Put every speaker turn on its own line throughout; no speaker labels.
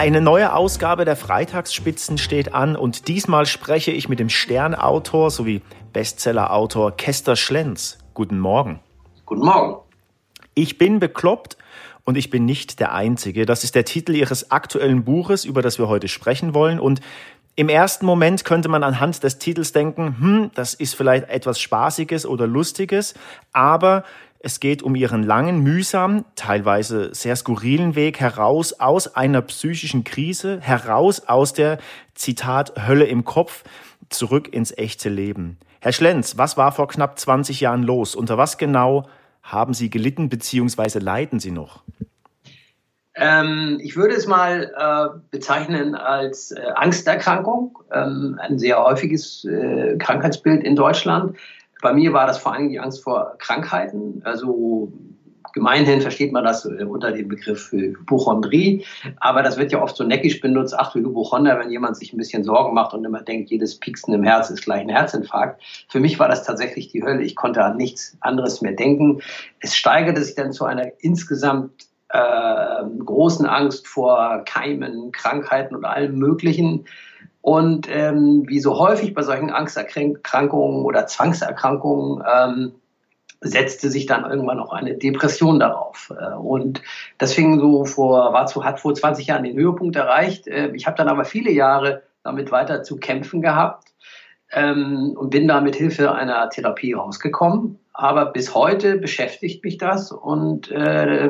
Eine neue Ausgabe der Freitagsspitzen steht an und diesmal spreche ich mit dem Sternautor sowie Bestsellerautor Kester Schlenz. Guten Morgen.
Guten Morgen.
Ich bin bekloppt und ich bin nicht der Einzige. Das ist der Titel Ihres aktuellen Buches, über das wir heute sprechen wollen. Und im ersten Moment könnte man anhand des Titels denken, hm, das ist vielleicht etwas Spaßiges oder Lustiges, aber es geht um ihren langen, mühsamen, teilweise sehr skurrilen Weg heraus aus einer psychischen Krise, heraus aus der, Zitat, Hölle im Kopf, zurück ins echte Leben. Herr Schlenz, was war vor knapp 20 Jahren los? Unter was genau haben Sie gelitten bzw. leiden Sie noch?
Ähm, ich würde es mal äh, bezeichnen als äh, Angsterkrankung, ähm, ein sehr häufiges äh, Krankheitsbild in Deutschland. Bei mir war das vor allem die Angst vor Krankheiten. Also gemeinhin versteht man das äh, unter dem Begriff Hypochondrie, aber das wird ja oft so neckisch benutzt, ach du Hypochonder, wenn jemand sich ein bisschen Sorgen macht und immer denkt, jedes Pieksen im Herz ist gleich ein Herzinfarkt. Für mich war das tatsächlich die Hölle. Ich konnte an nichts anderes mehr denken. Es steigerte sich dann zu einer insgesamt äh, großen Angst vor Keimen, Krankheiten und allem Möglichen. Und ähm, wie so häufig bei solchen Angsterkrankungen oder Zwangserkrankungen ähm, setzte sich dann irgendwann auch eine Depression darauf. Äh, und das fing so vor, war zu, hat vor 20 Jahren den Höhepunkt erreicht. Äh, ich habe dann aber viele Jahre damit weiter zu kämpfen gehabt ähm, und bin da mit Hilfe einer Therapie rausgekommen. Aber bis heute beschäftigt mich das und äh,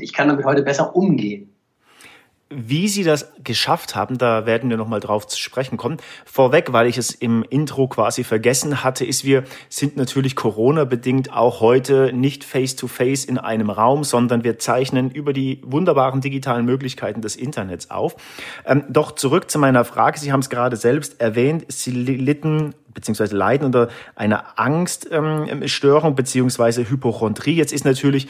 ich kann damit heute besser umgehen.
Wie Sie das geschafft haben, da werden wir nochmal drauf zu sprechen kommen. Vorweg, weil ich es im Intro quasi vergessen hatte, ist, wir sind natürlich Corona-bedingt auch heute nicht face-to-face -face in einem Raum, sondern wir zeichnen über die wunderbaren digitalen Möglichkeiten des Internets auf. Ähm, doch zurück zu meiner Frage. Sie haben es gerade selbst erwähnt. Sie litten beziehungsweise leiden unter einer Angststörung ähm, beziehungsweise Hypochondrie. Jetzt ist natürlich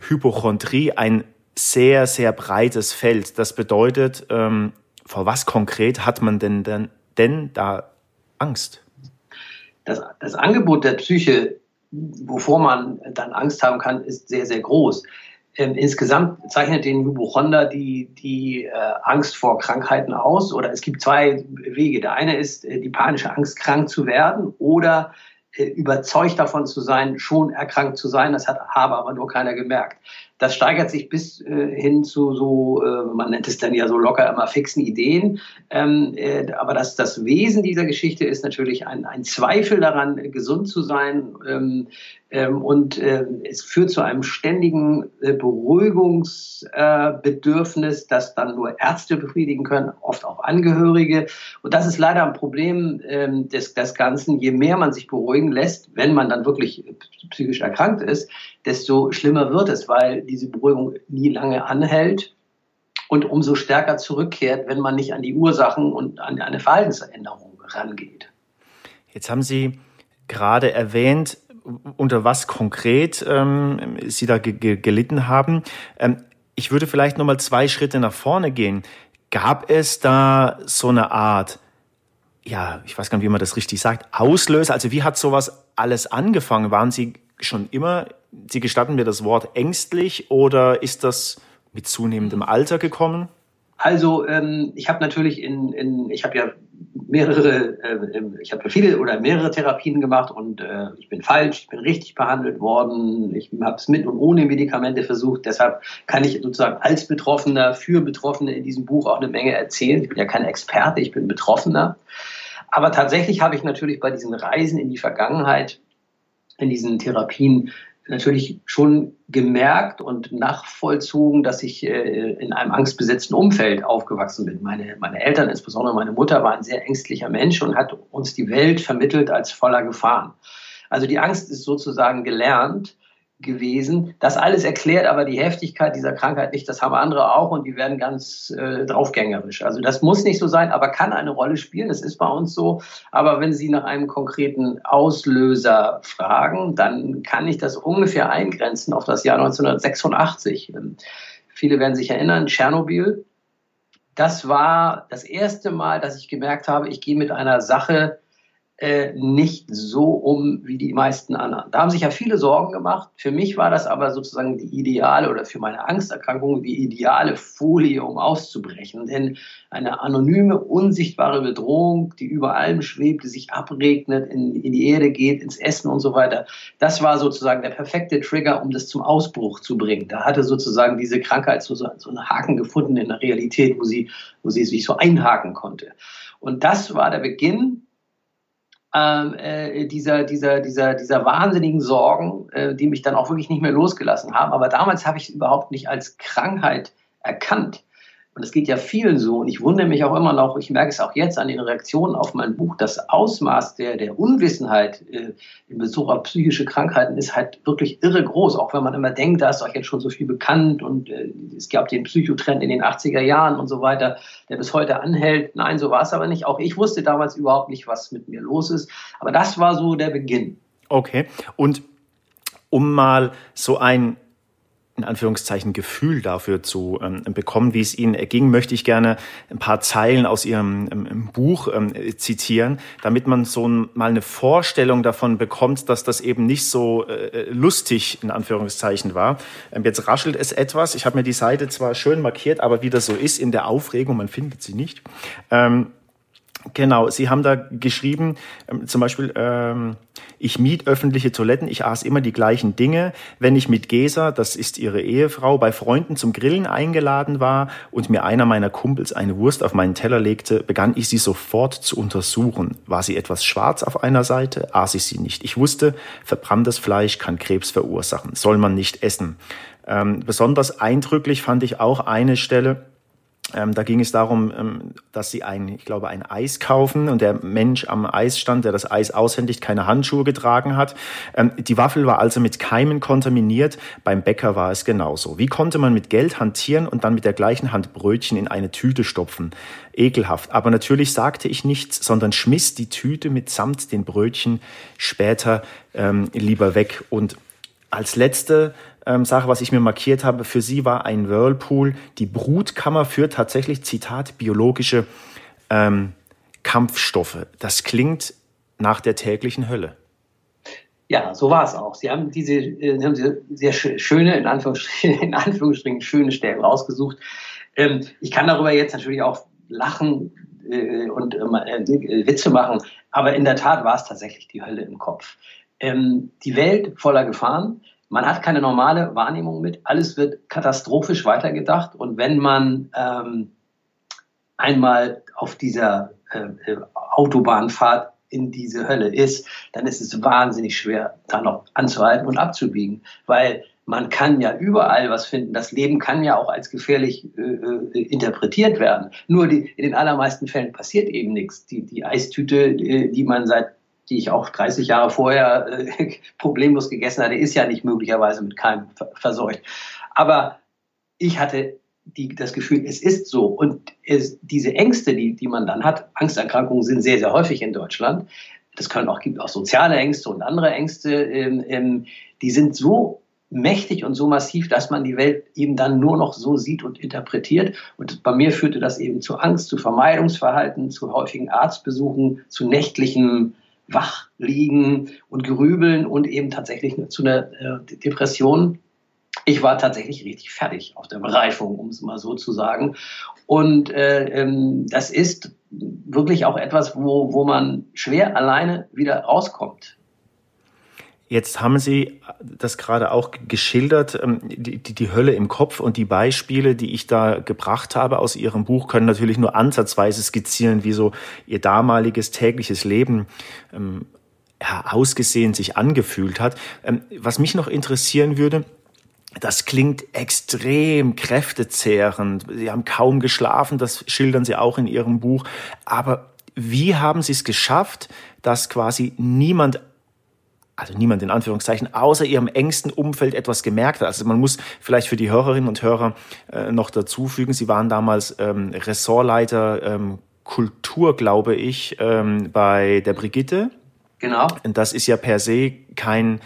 Hypochondrie ein sehr, sehr breites Feld. Das bedeutet, ähm, vor was konkret hat man denn, denn, denn da Angst?
Das, das Angebot der Psyche, wovor man dann Angst haben kann, ist sehr, sehr groß. Ähm, insgesamt zeichnet den Hypochonder die, die äh, Angst vor Krankheiten aus. Oder es gibt zwei Wege. Der eine ist äh, die panische Angst, krank zu werden oder äh, überzeugt davon zu sein, schon erkrankt zu sein. Das hat habe aber nur keiner gemerkt. Das steigert sich bis äh, hin zu so, äh, man nennt es dann ja so locker immer fixen Ideen. Ähm, äh, aber das, das Wesen dieser Geschichte ist natürlich ein, ein Zweifel daran, gesund zu sein. Ähm, und äh, es führt zu einem ständigen äh, Beruhigungsbedürfnis, äh, das dann nur Ärzte befriedigen können, oft auch Angehörige. Und das ist leider ein Problem ähm, des, des Ganzen. Je mehr man sich beruhigen lässt, wenn man dann wirklich psychisch erkrankt ist, desto schlimmer wird es, weil diese Beruhigung nie lange anhält und umso stärker zurückkehrt, wenn man nicht an die Ursachen und an eine Verhaltensänderung rangeht.
Jetzt haben Sie gerade erwähnt, unter was konkret ähm, Sie da gelitten haben. Ähm, ich würde vielleicht noch mal zwei Schritte nach vorne gehen. Gab es da so eine Art, ja, ich weiß gar nicht, wie man das richtig sagt, Auslöser? Also wie hat sowas alles angefangen? Waren Sie schon immer, Sie gestatten mir das Wort, ängstlich oder ist das mit zunehmendem Alter gekommen?
Also ähm, ich habe natürlich in, in ich habe ja mehrere, äh, ich habe viele oder mehrere Therapien gemacht und äh, ich bin falsch, ich bin richtig behandelt worden, ich habe es mit und ohne Medikamente versucht, deshalb kann ich sozusagen als Betroffener für Betroffene in diesem Buch auch eine Menge erzählen. Ich bin ja kein Experte, ich bin Betroffener. Aber tatsächlich habe ich natürlich bei diesen Reisen in die Vergangenheit, in diesen Therapien natürlich schon gemerkt und nachvollzogen, dass ich äh, in einem angstbesetzten Umfeld aufgewachsen bin. Meine, meine Eltern, insbesondere meine Mutter, war ein sehr ängstlicher Mensch und hat uns die Welt vermittelt als voller Gefahren. Also die Angst ist sozusagen gelernt gewesen. Das alles erklärt aber die Heftigkeit dieser Krankheit nicht. Das haben andere auch und die werden ganz äh, draufgängerisch. Also das muss nicht so sein, aber kann eine Rolle spielen. Das ist bei uns so. Aber wenn Sie nach einem konkreten Auslöser fragen, dann kann ich das ungefähr eingrenzen auf das Jahr 1986. Ähm, viele werden sich erinnern, Tschernobyl. Das war das erste Mal, dass ich gemerkt habe, ich gehe mit einer Sache äh, nicht so um wie die meisten anderen. Da haben sich ja viele Sorgen gemacht. Für mich war das aber sozusagen die ideale oder für meine Angsterkrankung die ideale Folie, um auszubrechen. Denn eine anonyme, unsichtbare Bedrohung, die über allem schwebt, die sich abregnet, in, in die Erde geht, ins Essen und so weiter, das war sozusagen der perfekte Trigger, um das zum Ausbruch zu bringen. Da hatte sozusagen diese Krankheit so, so einen Haken gefunden in der Realität, wo sie, wo sie sich so einhaken konnte. Und das war der Beginn äh, dieser, dieser, dieser, dieser wahnsinnigen Sorgen, äh, die mich dann auch wirklich nicht mehr losgelassen haben. Aber damals habe ich es überhaupt nicht als Krankheit erkannt. Und es geht ja vielen so. Und ich wundere mich auch immer noch, ich merke es auch jetzt an den Reaktionen auf mein Buch, das Ausmaß der, der Unwissenheit äh, in Bezug auf psychische Krankheiten ist halt wirklich irre groß. Auch wenn man immer denkt, da ist doch jetzt schon so viel bekannt und äh, es gab den Psychotrend in den 80er Jahren und so weiter, der bis heute anhält. Nein, so war es aber nicht. Auch ich wusste damals überhaupt nicht, was mit mir los ist. Aber das war so der Beginn.
Okay. Und um mal so ein in Anführungszeichen Gefühl dafür zu ähm, bekommen, wie es Ihnen erging, möchte ich gerne ein paar Zeilen aus Ihrem ähm, Buch ähm, zitieren, damit man so ein, mal eine Vorstellung davon bekommt, dass das eben nicht so äh, lustig in Anführungszeichen war. Ähm, jetzt raschelt es etwas. Ich habe mir die Seite zwar schön markiert, aber wie das so ist in der Aufregung, man findet sie nicht. Ähm, Genau, Sie haben da geschrieben, ähm, zum Beispiel, ähm, ich miet öffentliche Toiletten, ich aß immer die gleichen Dinge. Wenn ich mit Gesa, das ist ihre Ehefrau, bei Freunden zum Grillen eingeladen war und mir einer meiner Kumpels eine Wurst auf meinen Teller legte, begann ich sie sofort zu untersuchen. War sie etwas schwarz auf einer Seite, aß ich sie nicht. Ich wusste, verbranntes Fleisch kann Krebs verursachen, soll man nicht essen. Ähm, besonders eindrücklich fand ich auch eine Stelle, ähm, da ging es darum, ähm, dass sie ein, ich glaube, ein Eis kaufen und der Mensch am Eisstand, der das Eis aushändigt, keine Handschuhe getragen hat. Ähm, die Waffel war also mit Keimen kontaminiert. Beim Bäcker war es genauso. Wie konnte man mit Geld hantieren und dann mit der gleichen Hand Brötchen in eine Tüte stopfen? Ekelhaft. Aber natürlich sagte ich nichts, sondern schmiss die Tüte mitsamt den Brötchen später ähm, lieber weg. Und als letzte ähm, Sache, was ich mir markiert habe, für sie war ein Whirlpool die Brutkammer für tatsächlich, Zitat, biologische ähm, Kampfstoffe. Das klingt nach der täglichen Hölle.
Ja, so war es auch. Sie haben diese, äh, haben diese sehr schöne, in Anführungsstrichen, in Anführungsstrichen schöne Stellen rausgesucht. Ähm, ich kann darüber jetzt natürlich auch lachen äh, und äh, äh Witze machen, aber in der Tat war es tatsächlich die Hölle im Kopf. Ähm, die Welt voller Gefahren, man hat keine normale Wahrnehmung mit, alles wird katastrophisch weitergedacht und wenn man ähm, einmal auf dieser äh, äh, Autobahnfahrt in diese Hölle ist, dann ist es wahnsinnig schwer, da noch anzuhalten und abzubiegen, weil man kann ja überall was finden. Das Leben kann ja auch als gefährlich äh, äh interpretiert werden. Nur die, in den allermeisten Fällen passiert eben nichts. Die, die Eistüte, äh, die man seit die ich auch 30 Jahre vorher äh, problemlos gegessen hatte, ist ja nicht möglicherweise mit Keim verseucht. Aber ich hatte die, das Gefühl, es ist so. Und es, diese Ängste, die, die man dann hat, Angsterkrankungen sind sehr, sehr häufig in Deutschland. Das können auch, gibt auch soziale Ängste und andere Ängste. Ähm, ähm, die sind so mächtig und so massiv, dass man die Welt eben dann nur noch so sieht und interpretiert. Und bei mir führte das eben zu Angst, zu Vermeidungsverhalten, zu häufigen Arztbesuchen, zu nächtlichen wach liegen und grübeln und eben tatsächlich zu einer äh, Depression. Ich war tatsächlich richtig fertig auf der Bereifung, um es mal so zu sagen. Und äh, ähm, das ist wirklich auch etwas, wo, wo man schwer alleine wieder rauskommt.
Jetzt haben Sie das gerade auch geschildert, ähm, die, die, Hölle im Kopf und die Beispiele, die ich da gebracht habe aus Ihrem Buch, können natürlich nur ansatzweise skizzieren, wie so Ihr damaliges tägliches Leben ähm, ausgesehen sich angefühlt hat. Ähm, was mich noch interessieren würde, das klingt extrem kräftezehrend. Sie haben kaum geschlafen, das schildern Sie auch in Ihrem Buch. Aber wie haben Sie es geschafft, dass quasi niemand also niemand in Anführungszeichen, außer ihrem engsten Umfeld etwas gemerkt hat. Also man muss vielleicht für die Hörerinnen und Hörer äh, noch dazu fügen, sie waren damals ähm, Ressortleiter ähm, Kultur, glaube ich, ähm, bei der Brigitte.
Genau.
Und das ist ja per se kein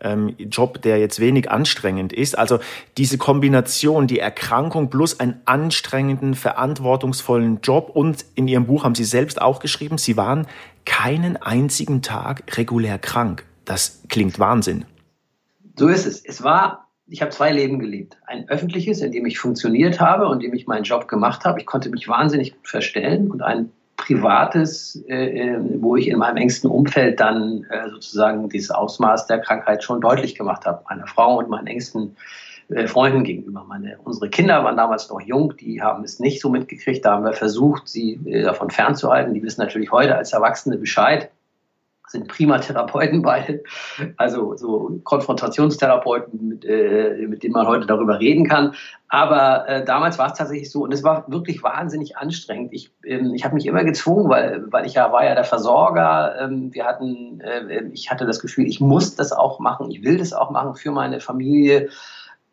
ähm, Job, der jetzt wenig anstrengend ist. Also diese Kombination, die Erkrankung plus einen anstrengenden, verantwortungsvollen Job und in Ihrem Buch haben Sie selbst auch geschrieben, Sie waren keinen einzigen Tag regulär krank. Das klingt Wahnsinn.
So ist es. Es war, ich habe zwei Leben gelebt. Ein öffentliches, in dem ich funktioniert habe und in dem ich meinen Job gemacht habe. Ich konnte mich wahnsinnig gut verstellen und ein privates, äh, äh, wo ich in meinem engsten Umfeld dann äh, sozusagen dieses Ausmaß der Krankheit schon deutlich gemacht habe. Meiner Frau und meinen engsten äh, Freunden gegenüber. Meine, unsere Kinder waren damals noch jung, die haben es nicht so mitgekriegt. Da haben wir versucht, sie äh, davon fernzuhalten. Die wissen natürlich heute als Erwachsene Bescheid sind prima Therapeuten beide, also so Konfrontationstherapeuten, mit, äh, mit denen man heute darüber reden kann. Aber äh, damals war es tatsächlich so und es war wirklich wahnsinnig anstrengend. Ich, ähm, ich habe mich immer gezwungen, weil, weil ich ja war ja der Versorger. Ähm, wir hatten, äh, ich hatte das Gefühl, ich muss das auch machen, ich will das auch machen für meine Familie.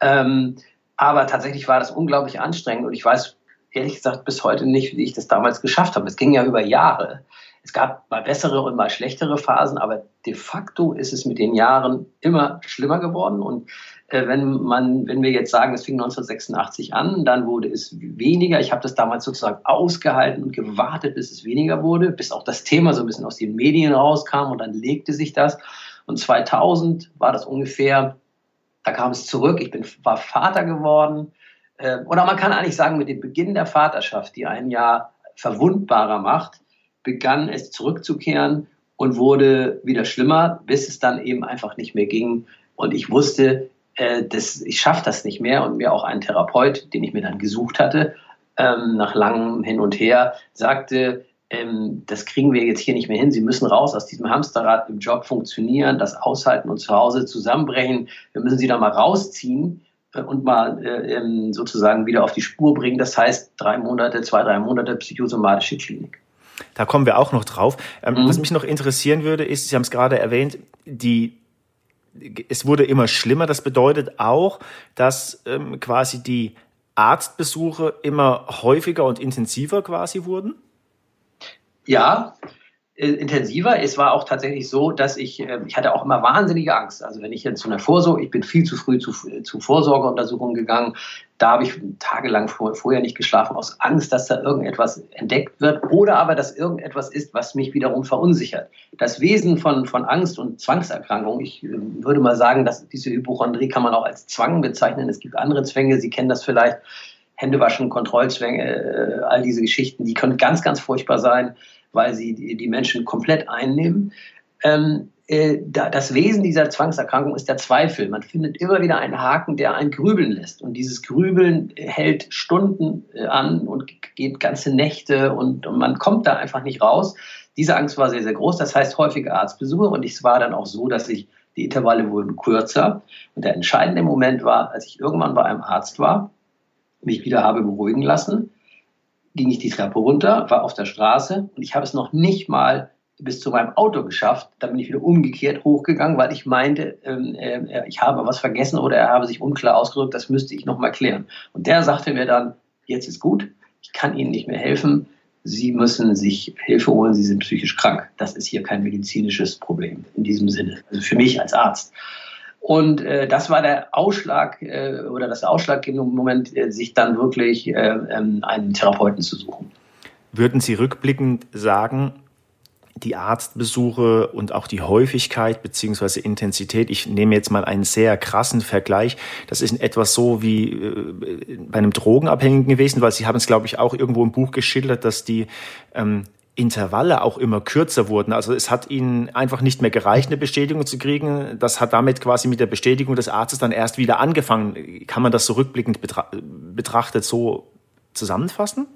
Ähm, aber tatsächlich war das unglaublich anstrengend und ich weiß ehrlich gesagt bis heute nicht, wie ich das damals geschafft habe. Es ging ja über Jahre. Es gab mal bessere und mal schlechtere Phasen, aber de facto ist es mit den Jahren immer schlimmer geworden. Und äh, wenn man, wenn wir jetzt sagen, es fing 1986 an, dann wurde es weniger. Ich habe das damals sozusagen ausgehalten und gewartet, bis es weniger wurde, bis auch das Thema so ein bisschen aus den Medien rauskam und dann legte sich das. Und 2000 war das ungefähr, da kam es zurück. Ich bin, war Vater geworden. Äh, oder man kann eigentlich sagen, mit dem Beginn der Vaterschaft, die ein Jahr verwundbarer macht, begann es zurückzukehren und wurde wieder schlimmer, bis es dann eben einfach nicht mehr ging. Und ich wusste, äh, das, ich schaffe das nicht mehr. Und mir auch ein Therapeut, den ich mir dann gesucht hatte, ähm, nach langem Hin und Her, sagte, ähm, das kriegen wir jetzt hier nicht mehr hin. Sie müssen raus aus diesem Hamsterrad im Job funktionieren, das aushalten und zu Hause zusammenbrechen. Wir müssen Sie da mal rausziehen äh, und mal äh, ähm, sozusagen wieder auf die Spur bringen. Das heißt, drei Monate, zwei, drei Monate psychosomatische Klinik.
Da kommen wir auch noch drauf. Ähm, mhm. Was mich noch interessieren würde, ist, Sie haben es gerade erwähnt, die es wurde immer schlimmer. Das bedeutet auch, dass ähm, quasi die Arztbesuche immer häufiger und intensiver quasi wurden?
Ja, intensiver. Es war auch tatsächlich so, dass ich, äh, ich hatte auch immer wahnsinnige Angst. Also wenn ich jetzt zu einer Vorsorge, ich bin viel zu früh zu, zu Vorsorgeuntersuchungen gegangen, da habe ich tagelang vor, vorher nicht geschlafen, aus Angst, dass da irgendetwas entdeckt wird oder aber, dass irgendetwas ist, was mich wiederum verunsichert. Das Wesen von, von Angst und Zwangserkrankung, ich äh, würde mal sagen, dass diese Hypochondrie kann man auch als Zwang bezeichnen. Es gibt andere Zwänge, Sie kennen das vielleicht, Händewaschen, Kontrollzwänge, all diese Geschichten, die können ganz, ganz furchtbar sein weil sie die, Menschen komplett einnehmen. Ähm, äh, da, das Wesen dieser Zwangserkrankung ist der Zweifel. Man findet immer wieder einen Haken, der einen grübeln lässt. Und dieses Grübeln hält Stunden äh, an und geht ganze Nächte und, und man kommt da einfach nicht raus. Diese Angst war sehr, sehr groß. Das heißt häufige Arztbesuche. Und es war dann auch so, dass ich die Intervalle wurden kürzer. Und der entscheidende Moment war, als ich irgendwann bei einem Arzt war, mich wieder habe beruhigen lassen ging ich die Treppe runter, war auf der Straße und ich habe es noch nicht mal bis zu meinem Auto geschafft. Dann bin ich wieder umgekehrt hochgegangen, weil ich meinte, äh, ich habe was vergessen oder er habe sich unklar ausgedrückt, das müsste ich noch mal klären. Und der sagte mir dann, jetzt ist gut, ich kann Ihnen nicht mehr helfen, Sie müssen sich Hilfe holen, Sie sind psychisch krank. Das ist hier kein medizinisches Problem in diesem Sinne, also für mich als Arzt. Und äh, das war der Ausschlag äh, oder das ausschlaggebende Moment, äh, sich dann wirklich äh, ähm, einen Therapeuten zu suchen.
Würden Sie rückblickend sagen, die Arztbesuche und auch die Häufigkeit beziehungsweise Intensität, ich nehme jetzt mal einen sehr krassen Vergleich, das ist etwas so wie äh, bei einem Drogenabhängigen gewesen, weil Sie haben es, glaube ich, auch irgendwo im Buch geschildert, dass die ähm, Intervalle auch immer kürzer wurden. Also es hat ihnen einfach nicht mehr gereicht, eine Bestätigung zu kriegen. Das hat damit quasi mit der Bestätigung des Arztes dann erst wieder angefangen. Kann man das so rückblickend betra betrachtet so zusammenfassen?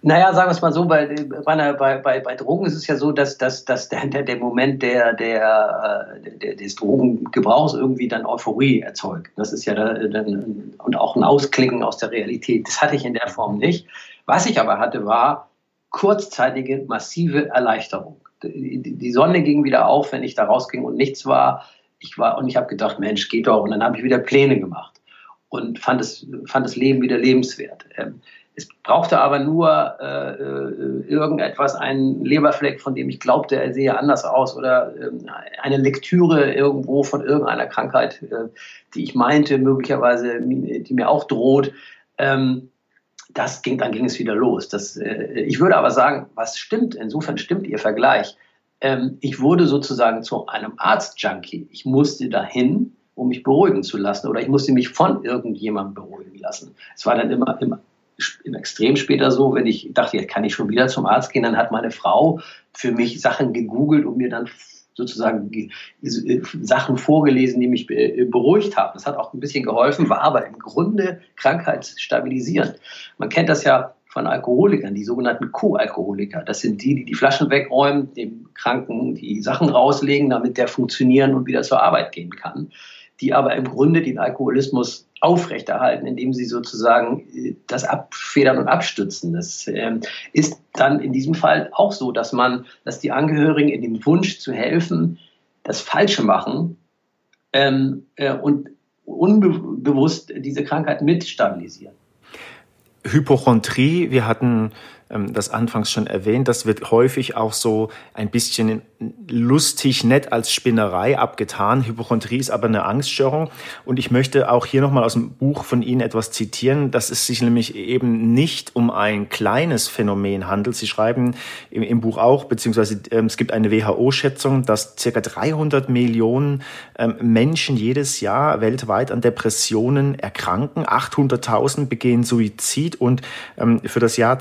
Naja, sagen wir es mal so, bei, bei, bei, bei Drogen ist es ja so, dass, dass, dass der, der Moment der, der, der, des Drogengebrauchs irgendwie dann Euphorie erzeugt. Das ist ja dann, und auch ein Ausklingen aus der Realität. Das hatte ich in der Form nicht. Was ich aber hatte, war, kurzzeitige, massive Erleichterung. Die Sonne ging wieder auf, wenn ich da rausging und nichts war. Ich war und ich habe gedacht, Mensch, geht doch. Und dann habe ich wieder Pläne gemacht und fand das, fand das Leben wieder lebenswert. Ähm, es brauchte aber nur äh, äh, irgendetwas, einen Leberfleck, von dem ich glaubte, er sehe anders aus, oder äh, eine Lektüre irgendwo von irgendeiner Krankheit, äh, die ich meinte, möglicherweise, die mir auch droht. Ähm, das ging, dann ging es wieder los. Das, äh, ich würde aber sagen, was stimmt, insofern stimmt Ihr Vergleich. Ähm, ich wurde sozusagen zu einem Arzt-Junkie. Ich musste dahin, um mich beruhigen zu lassen oder ich musste mich von irgendjemandem beruhigen lassen. Es war dann immer, immer im Extrem später so, wenn ich dachte, jetzt kann ich schon wieder zum Arzt gehen, dann hat meine Frau für mich Sachen gegoogelt und mir dann sozusagen äh, Sachen vorgelesen, die mich beruhigt haben. Das hat auch ein bisschen geholfen, war aber im Grunde krankheitsstabilisierend. Man kennt das ja von Alkoholikern, die sogenannten Co-Alkoholiker. Das sind die, die die Flaschen wegräumen, dem Kranken die Sachen rauslegen, damit der funktionieren und wieder zur Arbeit gehen kann. Die aber im Grunde den Alkoholismus aufrechterhalten, indem sie sozusagen äh, das abfedern und abstützen. Das ähm, ist dann in diesem Fall auch so, dass man, dass die Angehörigen in dem Wunsch zu helfen, das Falsche machen ähm, äh, und unbewusst diese Krankheit mitstabilisieren.
Hypochondrie, wir hatten das anfangs schon erwähnt, das wird häufig auch so ein bisschen lustig, nett als Spinnerei abgetan. Hypochondrie ist aber eine Angststörung. Und ich möchte auch hier nochmal aus dem Buch von Ihnen etwas zitieren, dass es sich nämlich eben nicht um ein kleines Phänomen handelt. Sie schreiben im, im Buch auch, beziehungsweise ähm, es gibt eine WHO-Schätzung, dass circa 300 Millionen ähm, Menschen jedes Jahr weltweit an Depressionen erkranken. 800.000 begehen Suizid und ähm, für das Jahr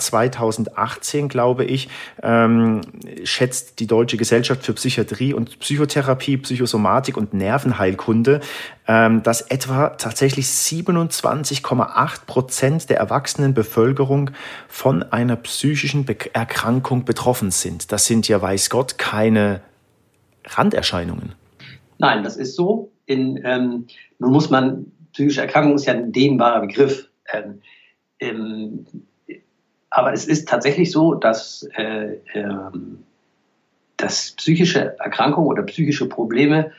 2018, glaube ich, ähm, schätzt die Deutsche Gesellschaft für Psychiatrie und Psychotherapie, Psychosomatik und Nervenheilkunde, ähm, dass etwa tatsächlich 27,8 Prozent der erwachsenen Bevölkerung von einer psychischen Erkrankung betroffen sind. Das sind ja, weiß Gott, keine Randerscheinungen.
Nein, das ist so. In, ähm, nun muss man, psychische Erkrankung ist ja ein dehnbarer Begriff. Ähm, ähm, aber es ist tatsächlich so, dass äh, ähm, dass psychische Erkrankungen oder psychische Probleme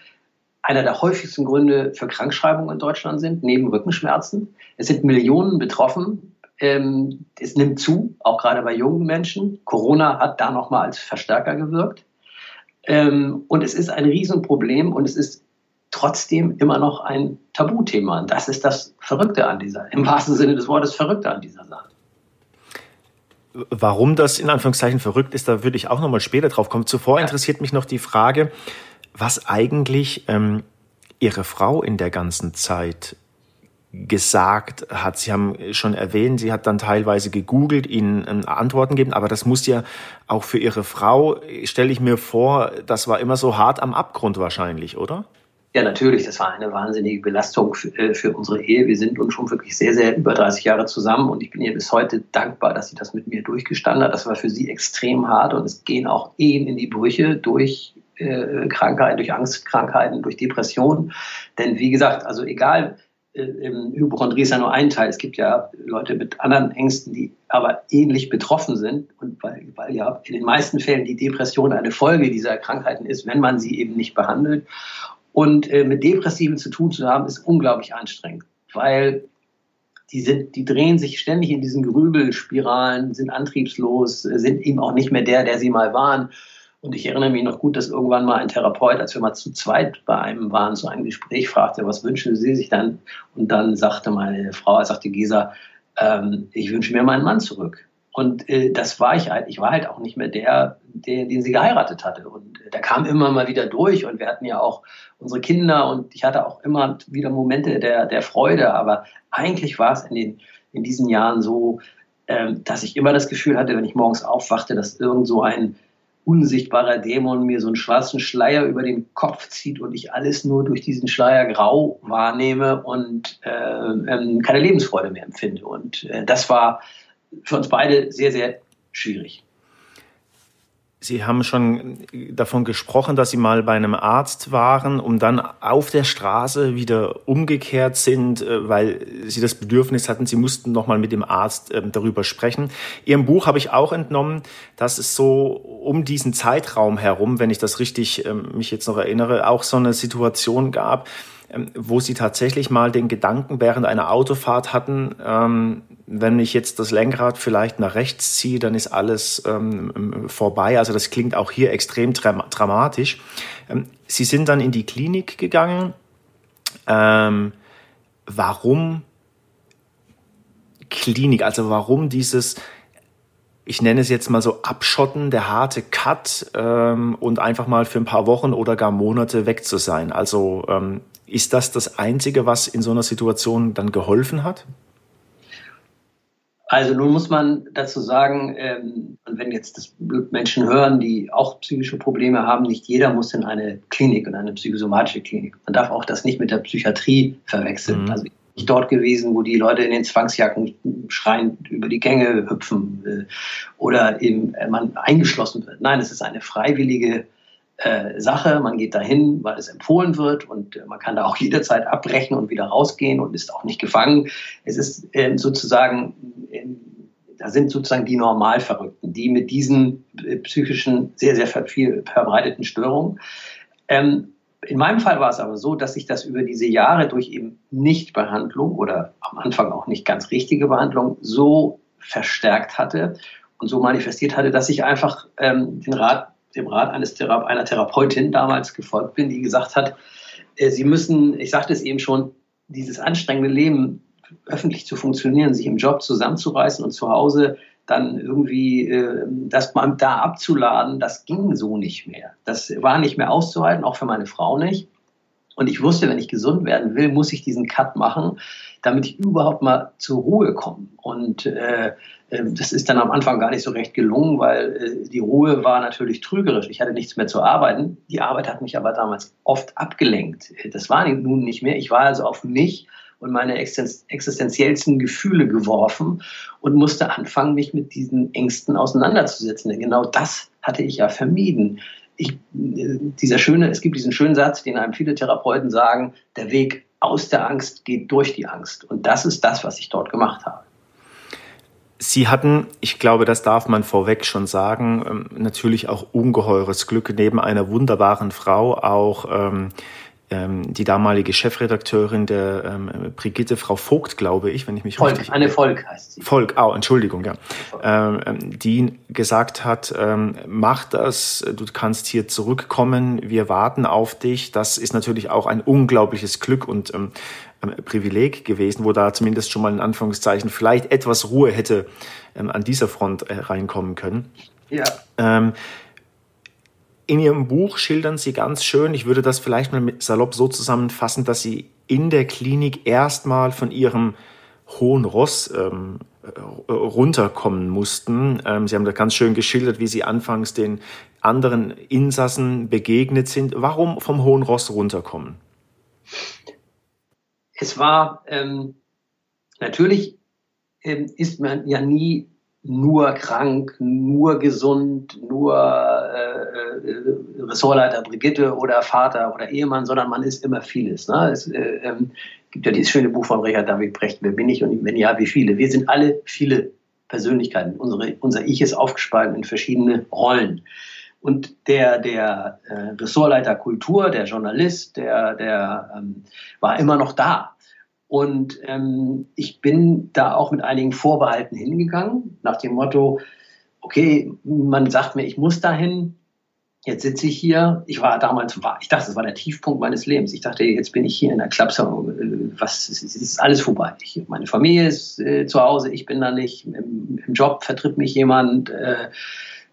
einer der häufigsten Gründe für Krankschreibungen in Deutschland sind, neben Rückenschmerzen. Es sind Millionen betroffen. Ähm, es nimmt zu, auch gerade bei jungen Menschen. Corona hat da nochmal als Verstärker gewirkt. Ähm, und es ist ein Riesenproblem und es ist trotzdem immer noch ein Tabuthema. Und das ist das Verrückte an dieser, im wahrsten Sinne des Wortes, Verrückte an dieser Sache.
Warum das in Anführungszeichen verrückt ist, da würde ich auch nochmal später drauf kommen. Zuvor interessiert mich noch die Frage, was eigentlich ähm, Ihre Frau in der ganzen Zeit gesagt hat. Sie haben schon erwähnt, sie hat dann teilweise gegoogelt, Ihnen ähm, Antworten gegeben, aber das muss ja auch für Ihre Frau, stelle ich mir vor, das war immer so hart am Abgrund wahrscheinlich, oder?
Ja, natürlich, das war eine wahnsinnige Belastung für, äh, für, unsere Ehe. Wir sind nun schon wirklich sehr, sehr über 30 Jahre zusammen und ich bin ihr bis heute dankbar, dass sie das mit mir durchgestanden hat. Das war für sie extrem hart und es gehen auch Ehen in die Brüche durch äh, Krankheiten, durch Angstkrankheiten, durch Depressionen. Denn wie gesagt, also egal, äh, Hypochondrie ist ja nur ein Teil. Es gibt ja Leute mit anderen Ängsten, die aber ähnlich betroffen sind. Und weil, weil ja in den meisten Fällen die Depression eine Folge dieser Krankheiten ist, wenn man sie eben nicht behandelt. Und äh, mit Depressiven zu tun zu haben, ist unglaublich anstrengend, weil die, sind, die drehen sich ständig in diesen Grübelspiralen, sind antriebslos, sind eben auch nicht mehr der, der sie mal waren. Und ich erinnere mich noch gut, dass irgendwann mal ein Therapeut, als wir mal zu zweit bei einem waren, so ein Gespräch fragte, was wünschen Sie sich dann? Und dann sagte meine Frau, sagte Gesa, ähm, ich wünsche mir meinen Mann zurück. Und äh, das war ich halt. Ich war halt auch nicht mehr der, der, den sie geheiratet hatte. Und äh, der kam immer mal wieder durch. Und wir hatten ja auch unsere Kinder und ich hatte auch immer wieder Momente der, der Freude. Aber eigentlich war es in, den, in diesen Jahren so, äh, dass ich immer das Gefühl hatte, wenn ich morgens aufwachte, dass irgend so ein unsichtbarer Dämon mir so einen schwarzen Schleier über den Kopf zieht und ich alles nur durch diesen Schleier grau wahrnehme und äh, ähm, keine Lebensfreude mehr empfinde. Und äh, das war für uns beide sehr, sehr schwierig.
Sie haben schon davon gesprochen, dass Sie mal bei einem Arzt waren, um dann auf der Straße wieder umgekehrt sind, äh, weil Sie das Bedürfnis hatten, Sie mussten noch mal mit dem Arzt ähm, darüber sprechen. Ihrem Buch habe ich auch entnommen, dass es so um diesen Zeitraum herum, wenn ich das richtig ähm, mich jetzt noch erinnere, auch so eine Situation gab, ähm, wo sie tatsächlich mal den Gedanken während einer Autofahrt hatten, wenn ich jetzt das Lenkrad vielleicht nach rechts ziehe, dann ist alles ähm, vorbei. Also das klingt auch hier extrem dramatisch. Ähm, sie sind dann in die Klinik gegangen. Ähm, warum Klinik? Also warum dieses, ich nenne es jetzt mal so Abschotten, der harte Cut ähm, und einfach mal für ein paar Wochen oder gar Monate weg zu sein? Also ähm, ist das das Einzige, was in so einer Situation dann geholfen hat?
Also nun muss man dazu sagen, ähm, wenn jetzt das Menschen hören, die auch psychische Probleme haben, nicht jeder muss in eine Klinik, in eine psychosomatische Klinik. Man darf auch das nicht mit der Psychiatrie verwechseln. Mhm. Also ich bin dort gewesen, wo die Leute in den Zwangsjacken schreiend über die Gänge hüpfen äh, oder eben äh, man eingeschlossen wird. Nein, es ist eine freiwillige äh, Sache. Man geht dahin, weil es empfohlen wird und äh, man kann da auch jederzeit abbrechen und wieder rausgehen und ist auch nicht gefangen. Es ist äh, sozusagen, da sind sozusagen die Normalverrückten, die mit diesen psychischen, sehr, sehr verbreiteten Störungen. Ähm, in meinem Fall war es aber so, dass sich das über diese Jahre durch eben Nichtbehandlung oder am Anfang auch nicht ganz richtige Behandlung so verstärkt hatte und so manifestiert hatte, dass ich einfach ähm, den Rat dem Rat eines Thera einer Therapeutin damals gefolgt bin, die gesagt hat, äh, Sie müssen, ich sagte es eben schon, dieses anstrengende Leben öffentlich zu funktionieren, sich im Job zusammenzureißen und zu Hause dann irgendwie äh, das da abzuladen, das ging so nicht mehr. Das war nicht mehr auszuhalten, auch für meine Frau nicht. Und ich wusste, wenn ich gesund werden will, muss ich diesen Cut machen, damit ich überhaupt mal zur Ruhe komme. Und äh, ähm, das ist dann am Anfang gar nicht so recht gelungen, weil äh, die Ruhe war natürlich trügerisch. Ich hatte nichts mehr zu arbeiten. Die Arbeit hat mich aber damals oft abgelenkt. Das war nun nicht mehr. Ich war also auf mich und meine existenziellsten Gefühle geworfen und musste anfangen, mich mit diesen Ängsten auseinanderzusetzen. Denn genau das hatte ich ja vermieden. Ich, dieser schöne, es gibt diesen schönen Satz, den einem viele Therapeuten sagen, der Weg aus der Angst geht durch die Angst. Und das ist das, was ich dort gemacht habe.
Sie hatten, ich glaube, das darf man vorweg schon sagen, ähm, natürlich auch ungeheures Glück, neben einer wunderbaren Frau auch ähm, ähm, die damalige Chefredakteurin der ähm, Brigitte, Frau Vogt, glaube ich, wenn ich mich
Volk,
richtig...
Eine Volk heißt sie.
Volk, oh, Entschuldigung, ja. Ähm, ähm, die gesagt hat, ähm, mach das, du kannst hier zurückkommen, wir warten auf dich. Das ist natürlich auch ein unglaubliches Glück und ähm, Privileg gewesen, wo da zumindest schon mal in Anführungszeichen vielleicht etwas Ruhe hätte ähm, an dieser Front äh, reinkommen können.
Ja.
Ähm, in Ihrem Buch schildern Sie ganz schön, ich würde das vielleicht mal salopp so zusammenfassen, dass Sie in der Klinik erstmal von Ihrem hohen Ross ähm, äh, runterkommen mussten. Ähm, Sie haben da ganz schön geschildert, wie Sie anfangs den anderen Insassen begegnet sind. Warum vom hohen Ross runterkommen?
Es war ähm, natürlich ähm, ist man ja nie nur krank, nur gesund, nur äh, äh, Ressortleiter Brigitte oder Vater oder Ehemann, sondern man ist immer vieles. Ne? Es äh, ähm, gibt ja dieses schöne Buch von Richard David Brecht, Wer bin ich und wenn ja, wie viele? Wir sind alle viele Persönlichkeiten. Unsere, unser Ich ist aufgespalten in verschiedene Rollen. Und der, der äh, Ressortleiter Kultur, der Journalist, der, der ähm, war immer noch da. Und ähm, ich bin da auch mit einigen Vorbehalten hingegangen, nach dem Motto, okay, man sagt mir, ich muss dahin, jetzt sitze ich hier. Ich war damals, ich dachte, das war der Tiefpunkt meines Lebens. Ich dachte, jetzt bin ich hier in der Klapse, äh, was, es ist alles vorbei. Ich, meine Familie ist äh, zu Hause, ich bin da nicht, im, im Job vertritt mich jemand. Äh,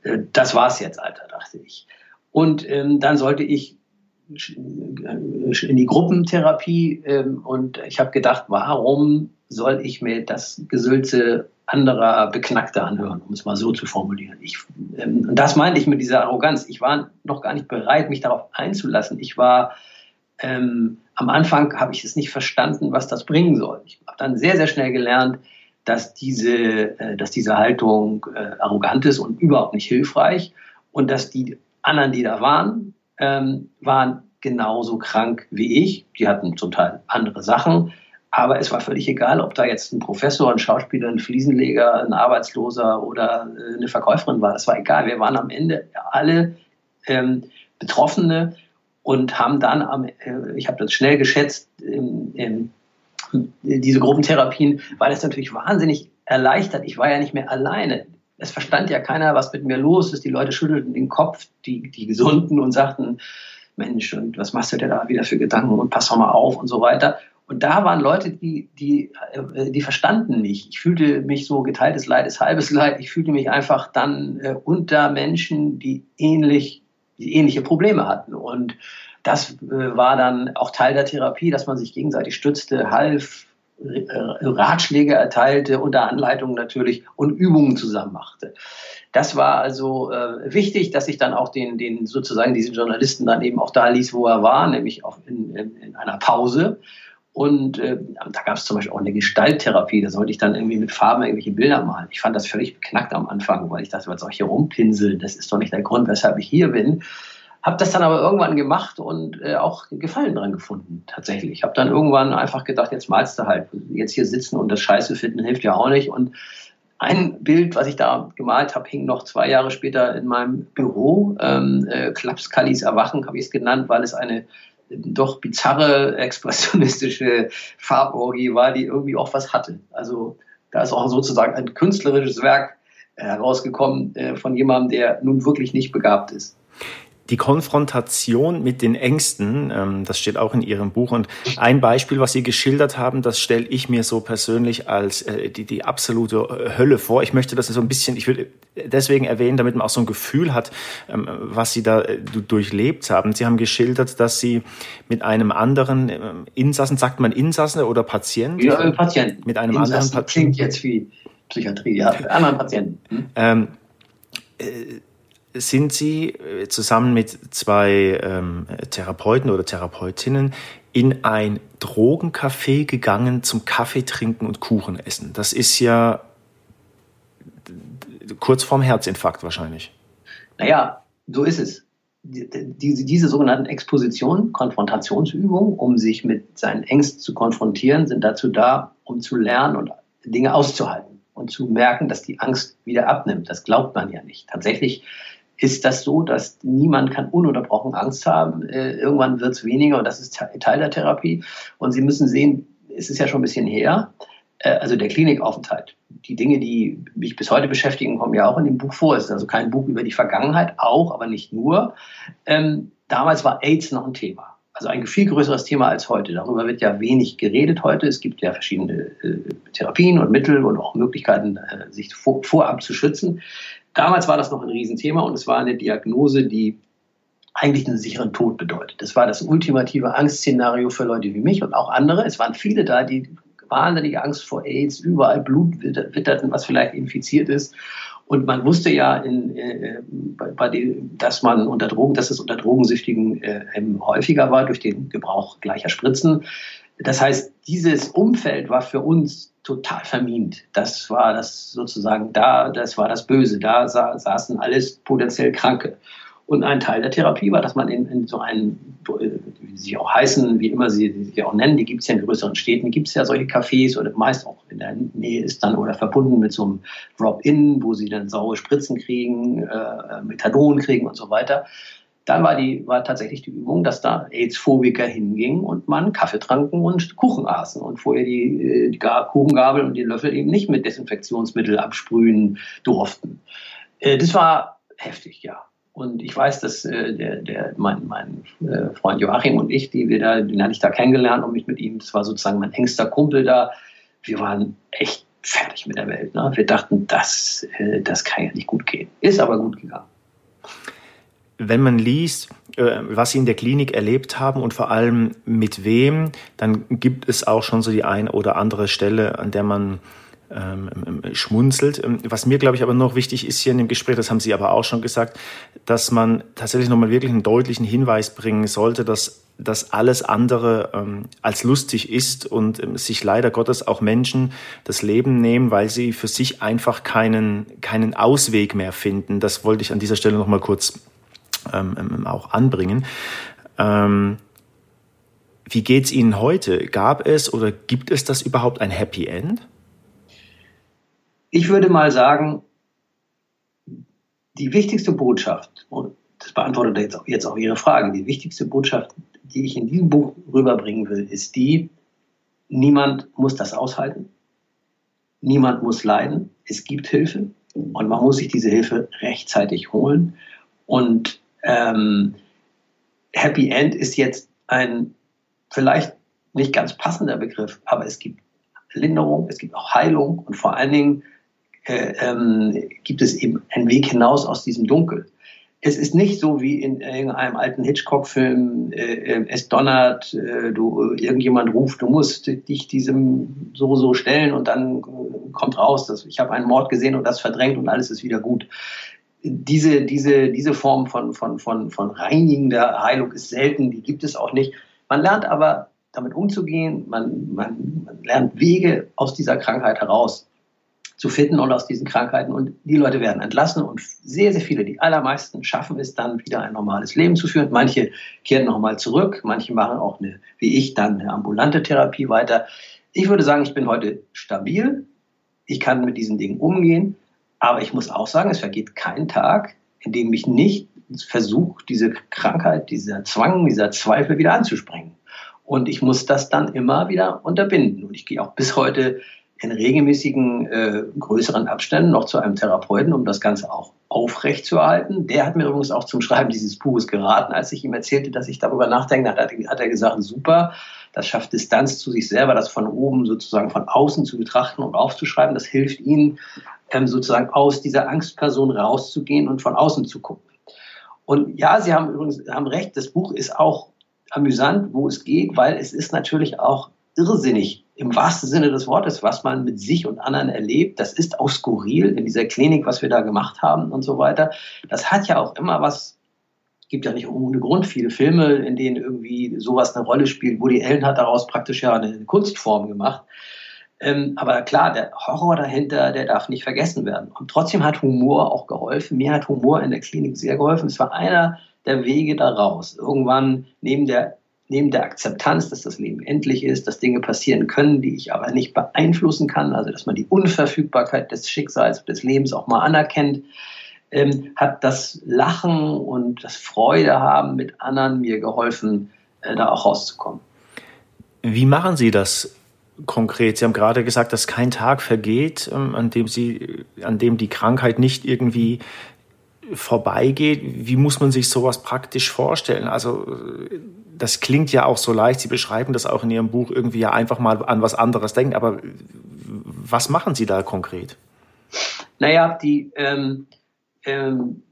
äh das war's jetzt, Alter, dachte ich. Und ähm, dann sollte ich in die Gruppentherapie ähm, und ich habe gedacht, warum soll ich mir das Gesülze anderer Beknackte anhören, um es mal so zu formulieren. Ich, ähm, und das meinte ich mit dieser Arroganz. Ich war noch gar nicht bereit, mich darauf einzulassen. Ich war ähm, am Anfang habe ich es nicht verstanden, was das bringen soll. Ich habe dann sehr, sehr schnell gelernt, dass diese, äh, dass diese Haltung äh, arrogant ist und überhaupt nicht hilfreich und dass die anderen, die da waren, ähm, waren genauso krank wie ich. Die hatten zum Teil andere Sachen. Aber es war völlig egal, ob da jetzt ein Professor, ein Schauspieler, ein Fliesenleger, ein Arbeitsloser oder äh, eine Verkäuferin war. Das war egal. Wir waren am Ende alle ähm, Betroffene und haben dann, am, äh, ich habe das schnell geschätzt, ähm, ähm, diese Gruppentherapien, weil es natürlich wahnsinnig erleichtert. Ich war ja nicht mehr alleine. Es verstand ja keiner, was mit mir los ist. Die Leute schüttelten den Kopf, die, die Gesunden, und sagten, Mensch, und was machst du dir da wieder für Gedanken und pass doch mal auf und so weiter. Und da waren Leute, die, die, äh, die verstanden mich. Ich fühlte mich so geteiltes Leid ist halbes Leid. Ich fühlte mich einfach dann äh, unter Menschen, die ähnlich, die ähnliche Probleme hatten. Und das äh, war dann auch Teil der Therapie, dass man sich gegenseitig stützte, half, Ratschläge erteilte, unter Anleitung natürlich und Übungen zusammen machte. Das war also äh, wichtig, dass ich dann auch den, den sozusagen diesen Journalisten dann eben auch da ließ, wo er war, nämlich auch in, in, in einer Pause. Und äh, da gab es zum Beispiel auch eine Gestalttherapie, da sollte ich dann irgendwie mit Farben irgendwelche Bilder malen. Ich fand das völlig beknackt am Anfang, weil ich dachte, was soll ich hier rumpinseln? Das ist doch nicht der Grund, weshalb ich hier bin. Habe das dann aber irgendwann gemacht und äh, auch Gefallen dran gefunden, tatsächlich. Ich habe dann irgendwann einfach gedacht, jetzt malst du halt. Jetzt hier sitzen und das Scheiße finden hilft ja auch nicht. Und ein Bild, was ich da gemalt habe, hing noch zwei Jahre später in meinem Büro. Ähm, äh, Klapskallis Erwachen habe ich es genannt, weil es eine doch bizarre, expressionistische Farborgie war, die irgendwie auch was hatte. Also da ist auch sozusagen ein künstlerisches Werk herausgekommen äh, von jemandem, der nun wirklich nicht begabt ist
die Konfrontation mit den Ängsten, ähm, das steht auch in Ihrem Buch. Und ein Beispiel, was Sie geschildert haben, das stelle ich mir so persönlich als äh, die, die absolute äh, Hölle vor. Ich möchte das so ein bisschen, ich will deswegen erwähnen, damit man auch so ein Gefühl hat, ähm, was Sie da äh, durchlebt haben. Sie haben geschildert, dass Sie mit einem anderen äh, Insassen, sagt man Insassen oder Patient?
Ja, äh, Patient.
Mit einem Insassen anderen
Patienten. klingt jetzt wie Psychiatrie, ja, anderen Patienten. Hm? Ähm,
äh, sind Sie äh, zusammen mit zwei ähm, Therapeuten oder Therapeutinnen in ein Drogencafé gegangen zum Kaffee trinken und Kuchen essen. Das ist ja kurz vorm Herzinfarkt wahrscheinlich.
Naja, so ist es. Diese, diese sogenannten Expositionen, Konfrontationsübungen, um sich mit seinen Ängsten zu konfrontieren, sind dazu da, um zu lernen und Dinge auszuhalten und zu merken, dass die Angst wieder abnimmt. Das glaubt man ja nicht. Tatsächlich ist das so, dass niemand kann ununterbrochen Angst haben. Äh, irgendwann wird es weniger und das ist Teil der Therapie. Und Sie müssen sehen, es ist ja schon ein bisschen her, äh, also der Klinikaufenthalt. Die Dinge, die mich bis heute beschäftigen, kommen ja auch in dem Buch vor. Es ist also kein Buch über die Vergangenheit, auch, aber nicht nur. Ähm, damals war AIDS noch ein Thema. Also ein viel größeres Thema als heute. Darüber wird ja wenig geredet heute. Es gibt ja verschiedene äh, Therapien und Mittel und auch Möglichkeiten, äh, sich vor, vorab zu schützen. Damals war das noch ein Riesenthema und es war eine Diagnose, die eigentlich einen sicheren Tod bedeutet. Das war das ultimative Angstszenario für Leute wie mich und auch andere. Es waren viele da, die wahnsinnige Angst vor AIDS, überall Blut witterten, was vielleicht infiziert ist. Und man wusste ja, in, äh, bei, bei dem, dass man unter Drogen, dass es unter Drogensüchtigen äh, häufiger war durch den Gebrauch gleicher Spritzen. Das heißt, dieses Umfeld war für uns total vermint. Das war das sozusagen da, das war das Böse. Da sa saßen alles potenziell Kranke. Und ein Teil der Therapie war, dass man in, in so einen, wie sie auch heißen, wie immer sie sich auch nennen, die gibt es ja in größeren Städten, gibt es ja solche Cafés oder meist auch in der Nähe ist dann oder verbunden mit so einem Drop-In, wo sie dann saure Spritzen kriegen, äh, Methadon kriegen und so weiter. Dann war, die, war tatsächlich die Übung, dass da AIDS-Phobiker hingingen und man Kaffee tranken und Kuchen aßen und vorher die, äh, die Kuchengabel und die Löffel eben nicht mit Desinfektionsmittel absprühen durften. Äh, das war heftig, ja. Und ich weiß, dass äh, der, der, mein, mein Freund Joachim und ich, die wir da, den hatte ich da kennengelernt und mich mit ihm, das war sozusagen mein engster Kumpel da, wir waren echt fertig mit der Welt. Ne? Wir dachten, das, das kann ja nicht gut gehen. Ist aber gut gegangen
wenn man liest, äh, was sie in der Klinik erlebt haben und vor allem mit wem, dann gibt es auch schon so die ein oder andere Stelle, an der man ähm, ähm schmunzelt. Ähm, was mir, glaube ich, aber noch wichtig ist hier in dem Gespräch, das haben Sie aber auch schon gesagt, dass man tatsächlich nochmal wirklich einen deutlichen Hinweis bringen sollte, dass dass alles andere ähm, als lustig ist und ähm, sich leider Gottes auch Menschen das Leben nehmen, weil sie für sich einfach keinen, keinen Ausweg mehr finden. Das wollte ich an dieser Stelle nochmal kurz ähm, ähm, auch anbringen. Ähm, wie geht es Ihnen heute? Gab es oder gibt es das überhaupt ein Happy End?
Ich würde mal sagen, die wichtigste Botschaft, und das beantwortet jetzt auch, jetzt auch Ihre Fragen, die wichtigste Botschaft, die ich in diesem Buch rüberbringen will, ist die, niemand muss das aushalten, niemand muss leiden, es gibt Hilfe und man muss sich diese Hilfe rechtzeitig holen. Und ähm, Happy End ist jetzt ein vielleicht nicht ganz passender Begriff, aber es gibt Linderung, es gibt auch Heilung und vor allen Dingen äh, ähm, gibt es eben einen Weg hinaus aus diesem Dunkel. Es ist nicht so wie in irgendeinem alten Hitchcock-Film, äh, äh, es donnert, äh, du, irgendjemand ruft, du musst dich diesem so so stellen und dann kommt raus, dass ich habe einen Mord gesehen und das verdrängt und alles ist wieder gut. Diese, diese, diese Form von, von, von, von reinigender Heilung ist selten, die gibt es auch nicht. Man lernt aber damit umzugehen, man, man, man lernt Wege aus dieser Krankheit heraus zu finden und aus diesen Krankheiten. Und die Leute werden entlassen und sehr, sehr viele, die allermeisten schaffen es dann wieder ein normales Leben zu führen. Manche kehren nochmal zurück, manche machen auch eine, wie ich, dann eine ambulante Therapie weiter. Ich würde sagen, ich bin heute stabil. Ich kann mit diesen Dingen umgehen. Aber ich muss auch sagen, es vergeht kein Tag, in dem ich nicht versuche, diese Krankheit, dieser Zwang, dieser Zweifel wieder anzusprengen. Und ich muss das dann immer wieder unterbinden. Und ich gehe auch bis heute in regelmäßigen äh, größeren Abständen noch zu einem Therapeuten, um das Ganze auch aufrecht zu erhalten. Der hat mir übrigens auch zum Schreiben dieses Buches geraten. Als ich ihm erzählte, dass ich darüber nachdenke, hat, hat er gesagt, super, das schafft Distanz zu sich selber, das von oben sozusagen von außen zu betrachten und aufzuschreiben. Das hilft Ihnen ähm, sozusagen aus dieser Angstperson rauszugehen und von außen zu gucken. Und ja, Sie haben übrigens haben recht, das Buch ist auch amüsant, wo es geht, weil es ist natürlich auch irrsinnig im wahrsten Sinne des Wortes, was man mit sich und anderen erlebt. Das ist auch skurril in dieser Klinik, was wir da gemacht haben und so weiter. Das hat ja auch immer was, gibt ja nicht ohne Grund viele Filme, in denen irgendwie sowas eine Rolle spielt. Woody Allen hat daraus praktisch ja eine Kunstform gemacht. Ähm, aber klar, der Horror dahinter, der darf nicht vergessen werden. Und trotzdem hat Humor auch geholfen. Mir hat Humor in der Klinik sehr geholfen. Es war einer der Wege daraus. Irgendwann neben der neben der Akzeptanz, dass das Leben endlich ist, dass Dinge passieren können, die ich aber nicht beeinflussen kann, also dass man die Unverfügbarkeit des Schicksals, des Lebens auch mal anerkennt, ähm, hat das Lachen und das Freude haben mit anderen mir geholfen, äh, da auch rauszukommen.
Wie machen Sie das konkret? Sie haben gerade gesagt, dass kein Tag vergeht, ähm, an dem Sie, an dem die Krankheit nicht irgendwie vorbeigeht. Wie muss man sich sowas praktisch vorstellen? Also das klingt ja auch so leicht. Sie beschreiben das auch in Ihrem Buch irgendwie ja einfach mal an was anderes denken. Aber was machen Sie da konkret?
Naja, die, ähm, ähm,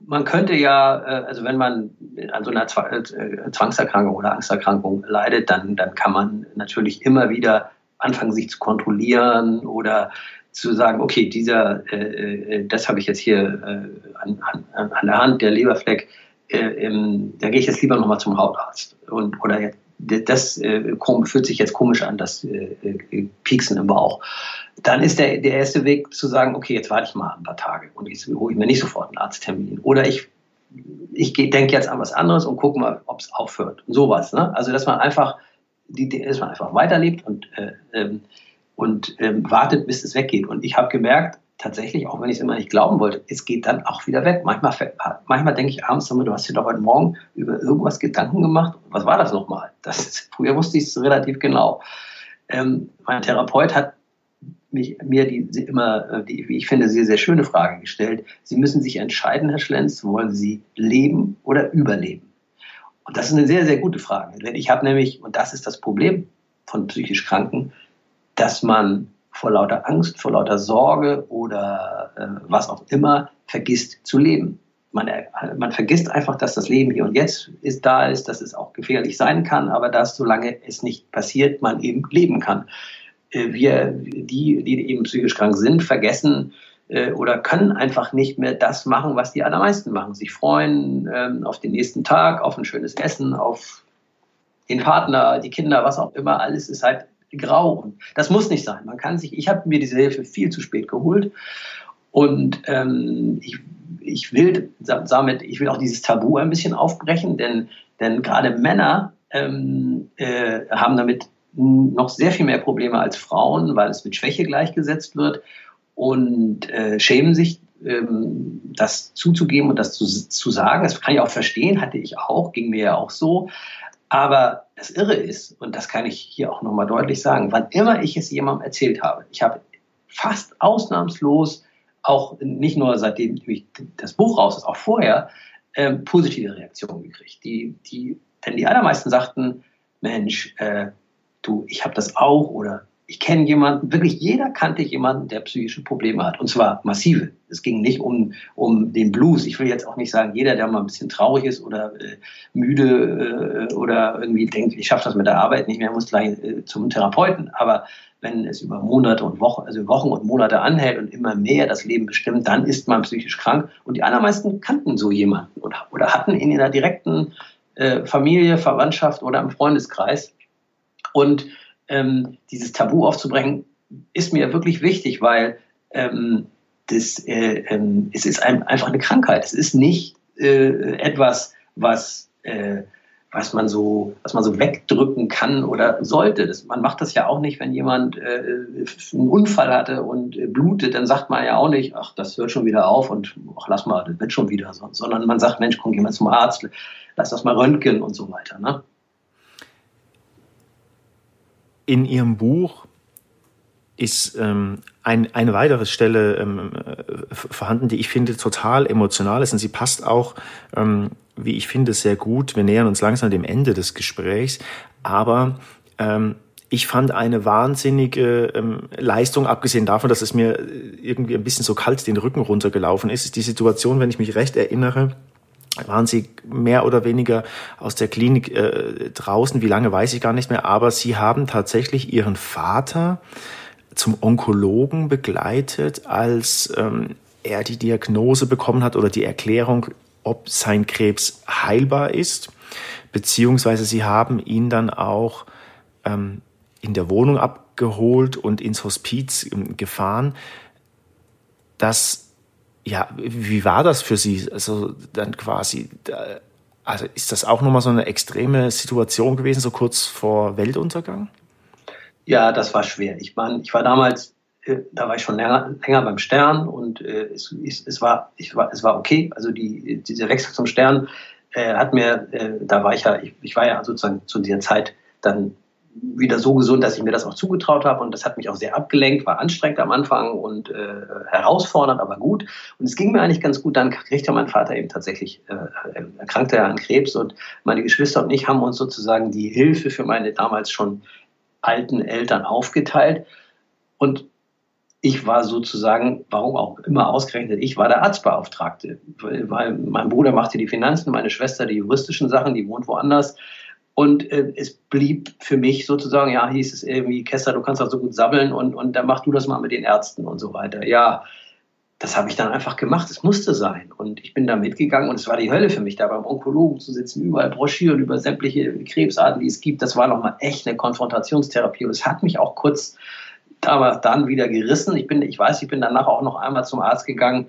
man könnte ja, äh, also wenn man an so einer äh, Zwangserkrankung oder Angsterkrankung leidet, dann, dann kann man natürlich immer wieder anfangen, sich zu kontrollieren oder zu sagen, okay, dieser, äh, äh das habe ich jetzt hier äh, an, an, an der Hand, der Leberfleck, äh, da gehe ich jetzt lieber nochmal zum Hautarzt. Und, oder das äh, fühlt sich jetzt komisch an, das äh, äh, Pieksen im Bauch. Dann ist der, der erste Weg zu sagen, okay, jetzt warte ich mal ein paar Tage und jetzt hole ich mir nicht sofort einen Arzttermin. Oder ich, ich denke jetzt an was anderes und gucke mal, ob es aufhört. Sowas. Ne? Also, dass man einfach, die, dass man einfach weiterlebt und, äh, ähm, und ähm, wartet, bis es weggeht. Und ich habe gemerkt, tatsächlich, auch wenn ich es immer nicht glauben wollte, es geht dann auch wieder weg. Manchmal, manchmal denke ich abends, du hast dir doch heute Morgen über irgendwas Gedanken gemacht. Was war das nochmal? Das, früher wusste ich es relativ genau. Ähm, mein Therapeut hat mich, mir die, die immer, äh, die, wie ich finde, sehr, sehr schöne Frage gestellt. Sie müssen sich entscheiden, Herr Schlenz, wollen Sie leben oder überleben? Und das ist eine sehr, sehr gute Frage. Denn ich habe nämlich, und das ist das Problem von psychisch Kranken, dass man vor lauter Angst, vor lauter Sorge oder äh, was auch immer vergisst zu leben. Man, äh, man vergisst einfach, dass das Leben hier und jetzt ist, da ist, dass es auch gefährlich sein kann, aber dass, solange es nicht passiert, man eben leben kann. Äh, wir, die, die eben psychisch krank sind, vergessen äh, oder können einfach nicht mehr das machen, was die allermeisten machen. Sich freuen ähm, auf den nächsten Tag, auf ein schönes Essen, auf den Partner, die Kinder, was auch immer. Alles ist halt grau. Und das muss nicht sein. Man kann sich, ich habe mir diese Hilfe viel zu spät geholt. Und ähm, ich, ich will damit, ich will auch dieses Tabu ein bisschen aufbrechen, denn, denn gerade Männer ähm, äh, haben damit noch sehr viel mehr Probleme als Frauen, weil es mit Schwäche gleichgesetzt wird und äh, schämen sich, ähm, das zuzugeben und das zu, zu sagen. Das kann ich auch verstehen, hatte ich auch, ging mir ja auch so. Aber das Irre ist, und das kann ich hier auch nochmal deutlich sagen, wann immer ich es jemandem erzählt habe, ich habe fast ausnahmslos, auch nicht nur seitdem das Buch raus ist, auch vorher, ähm, positive Reaktionen gekriegt. Die, die, denn die allermeisten sagten, Mensch, äh, du, ich habe das auch oder ich kenne jemanden, wirklich jeder kannte jemanden, der psychische Probleme hat. Und zwar massive. Es ging nicht um, um den Blues. Ich will jetzt auch nicht sagen, jeder, der mal ein bisschen traurig ist oder äh, müde äh, oder irgendwie denkt, ich schaffe das mit der Arbeit nicht mehr, muss gleich äh, zum Therapeuten. Aber wenn es über Monate und Wochen, also Wochen und Monate anhält und immer mehr das Leben bestimmt, dann ist man psychisch krank. Und die allermeisten kannten so jemanden oder, oder hatten in ihrer direkten äh, Familie, Verwandtschaft oder im Freundeskreis. Und ähm, dieses Tabu aufzubrechen, ist mir wirklich wichtig, weil ähm, das, äh, ähm, es ist ein, einfach eine Krankheit. Es ist nicht äh, etwas, was, äh, was, man so, was man so wegdrücken kann oder sollte. Das, man macht das ja auch nicht, wenn jemand äh, einen Unfall hatte und äh, blutet, dann sagt man ja auch nicht, ach, das hört schon wieder auf und ach, lass mal, das wird schon wieder. Sondern man sagt, Mensch, komm, geh mal zum Arzt, lass das mal röntgen und so weiter. Ne?
In Ihrem Buch ist ähm, ein, eine weitere Stelle ähm, äh, vorhanden, die ich finde total emotional ist und sie passt auch, ähm, wie ich finde, sehr gut. Wir nähern uns langsam dem Ende des Gesprächs, aber ähm, ich fand eine wahnsinnige ähm, Leistung, abgesehen davon, dass es mir irgendwie ein bisschen so kalt den Rücken runtergelaufen ist, ist die Situation, wenn ich mich recht erinnere, waren sie mehr oder weniger aus der Klinik äh, draußen. Wie lange weiß ich gar nicht mehr. Aber sie haben tatsächlich ihren Vater zum Onkologen begleitet, als ähm, er die Diagnose bekommen hat oder die Erklärung, ob sein Krebs heilbar ist. Beziehungsweise sie haben ihn dann auch ähm, in der Wohnung abgeholt und ins Hospiz ähm, gefahren. Das ja, wie war das für Sie? Also dann quasi, also ist das auch nochmal so eine extreme Situation gewesen, so kurz vor Weltuntergang?
Ja, das war schwer. Ich, mein, ich war damals, äh, da war ich schon länger, länger beim Stern und äh, es, es, war, ich war, es war okay. Also die, dieser Wechsel zum Stern äh, hat mir, äh, da war ich ja, ich, ich war ja sozusagen zu dieser Zeit dann wieder so gesund, dass ich mir das auch zugetraut habe. Und das hat mich auch sehr abgelenkt, war anstrengend am Anfang und äh, herausfordernd, aber gut. Und es ging mir eigentlich ganz gut. Dann kriegte mein Vater eben tatsächlich, äh, erkrankte er an Krebs und meine Geschwister und ich haben uns sozusagen die Hilfe für meine damals schon alten Eltern aufgeteilt. Und ich war sozusagen, warum auch immer ausgerechnet, ich war der Arztbeauftragte, weil mein Bruder machte die Finanzen, meine Schwester die juristischen Sachen, die wohnt woanders. Und äh, es blieb für mich sozusagen, ja, hieß es irgendwie, Kessler, du kannst doch so gut sabbeln und, und dann mach du das mal mit den Ärzten und so weiter. Ja, das habe ich dann einfach gemacht. Es musste sein. Und ich bin da mitgegangen und es war die Hölle für mich, da beim Onkologen zu sitzen, überall Broschüren über sämtliche Krebsarten, die es gibt. Das war nochmal echt eine Konfrontationstherapie. Und es hat mich auch kurz damals dann wieder gerissen. Ich bin, ich weiß, ich bin danach auch noch einmal zum Arzt gegangen,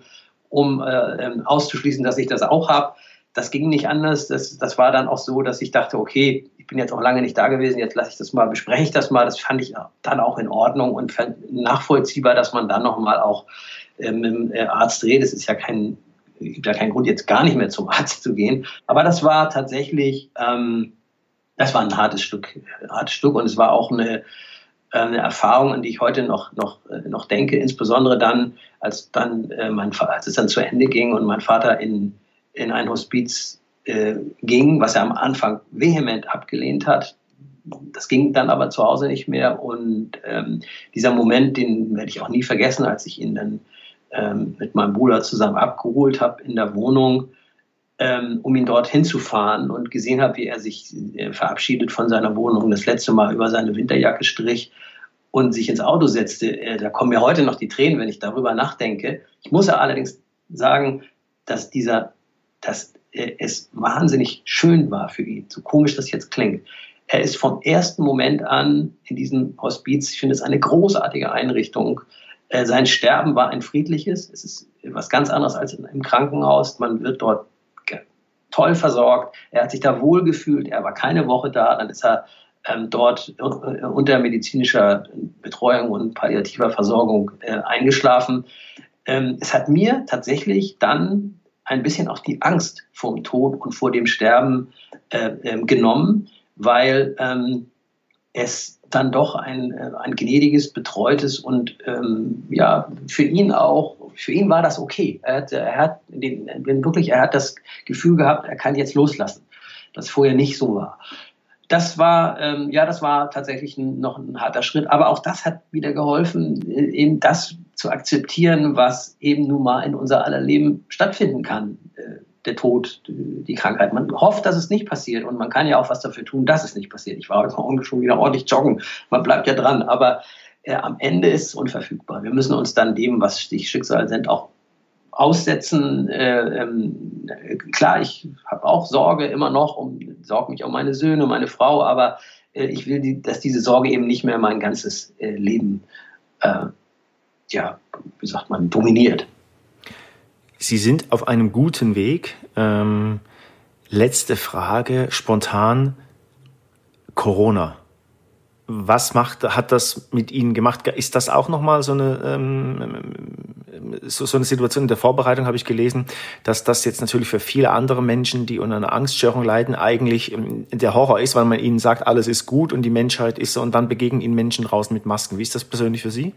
um äh, ähm, auszuschließen, dass ich das auch habe das ging nicht anders. Das, das war dann auch so, dass ich dachte, okay, ich bin jetzt auch lange nicht da gewesen, jetzt lasse ich das mal, bespreche ich das mal. Das fand ich dann auch in Ordnung und nachvollziehbar, dass man dann nochmal auch äh, mit dem äh, Arzt redet. Es ist ja kein, gibt ja keinen Grund, jetzt gar nicht mehr zum Arzt zu gehen. Aber das war tatsächlich, ähm, das war ein hartes Stück, hartes Stück und es war auch eine, äh, eine Erfahrung, an die ich heute noch, noch, noch denke, insbesondere dann, als dann äh, mein, als es dann zu Ende ging und mein Vater in in ein Hospiz äh, ging, was er am Anfang vehement abgelehnt hat. Das ging dann aber zu Hause nicht mehr. Und ähm, dieser Moment, den werde ich auch nie vergessen, als ich ihn dann ähm, mit meinem Bruder zusammen abgeholt habe in der Wohnung, ähm, um ihn dort hinzufahren und gesehen habe, wie er sich äh, verabschiedet von seiner Wohnung, das letzte Mal über seine Winterjacke strich und sich ins Auto setzte. Äh, da kommen mir heute noch die Tränen, wenn ich darüber nachdenke. Ich muss allerdings sagen, dass dieser dass es wahnsinnig schön war für ihn, so komisch das jetzt klingt. Er ist vom ersten Moment an in diesem Hospiz, ich finde es eine großartige Einrichtung. Äh, sein Sterben war ein friedliches, es ist was ganz anderes als im Krankenhaus. Man wird dort toll versorgt. Er hat sich da wohl gefühlt. Er war keine Woche da. Dann ist er ähm, dort äh, unter medizinischer Betreuung und palliativer Versorgung äh, eingeschlafen. Ähm, es hat mir tatsächlich dann ein bisschen auch die Angst vor dem Tod und vor dem Sterben äh, äh, genommen, weil ähm, es dann doch ein, äh, ein gnädiges, betreutes und ähm, ja, für ihn auch, für ihn war das okay. Er hat, er hat den, wirklich, er hat das Gefühl gehabt, er kann jetzt loslassen, das vorher nicht so war. das war, ähm, ja, das war tatsächlich ein, noch ein harter Schritt. Aber auch das hat wieder geholfen, äh, eben das zu akzeptieren, was eben nun mal in unser aller Leben stattfinden kann. Äh, der Tod, die Krankheit. Man hofft, dass es nicht passiert und man kann ja auch was dafür tun, dass es nicht passiert. Ich war heute Morgen schon wieder ordentlich joggen. Man bleibt ja dran. Aber äh, am Ende ist es unverfügbar. Wir müssen uns dann dem, was die Schicksal sind, auch aussetzen. Äh, ähm, klar, ich habe auch Sorge immer noch, um, sorge mich um meine Söhne, meine Frau, aber äh, ich will, die, dass diese Sorge eben nicht mehr mein ganzes äh, Leben, äh, ja, wie sagt man, dominiert.
Sie sind auf einem guten Weg. Ähm, letzte Frage, spontan Corona was macht, hat das mit Ihnen gemacht? Ist das auch nochmal so eine, ähm, so, so eine Situation in der Vorbereitung, habe ich gelesen, dass das jetzt natürlich für viele andere Menschen, die unter einer Angststörung leiden, eigentlich ähm, der Horror ist, weil man ihnen sagt, alles ist gut und die Menschheit ist so und dann begegnen ihnen Menschen draußen mit Masken. Wie ist das persönlich für Sie?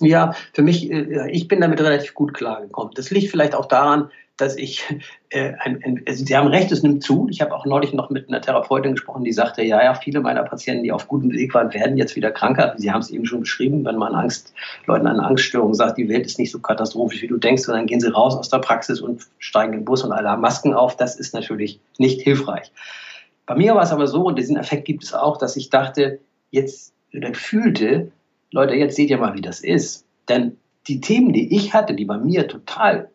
Ja, für mich, äh, ich bin damit relativ gut klargekommen. Das liegt vielleicht auch daran, dass ich, äh, ein, ein, also Sie haben recht, es nimmt zu. Ich habe auch neulich noch mit einer Therapeutin gesprochen, die sagte, ja, ja, viele meiner Patienten, die auf gutem Weg waren, werden jetzt wieder kranker. Sie haben es eben schon beschrieben, wenn man Angst, Leuten eine Angststörung sagt, die Welt ist nicht so katastrophisch, wie du denkst, und dann gehen sie raus aus der Praxis und steigen in den Bus und alle haben Masken auf. Das ist natürlich nicht hilfreich. Bei mir war es aber so, und diesen Effekt gibt es auch, dass ich dachte, jetzt oder fühlte, Leute, jetzt seht ihr mal, wie das ist. Denn die Themen, die ich hatte, die bei mir total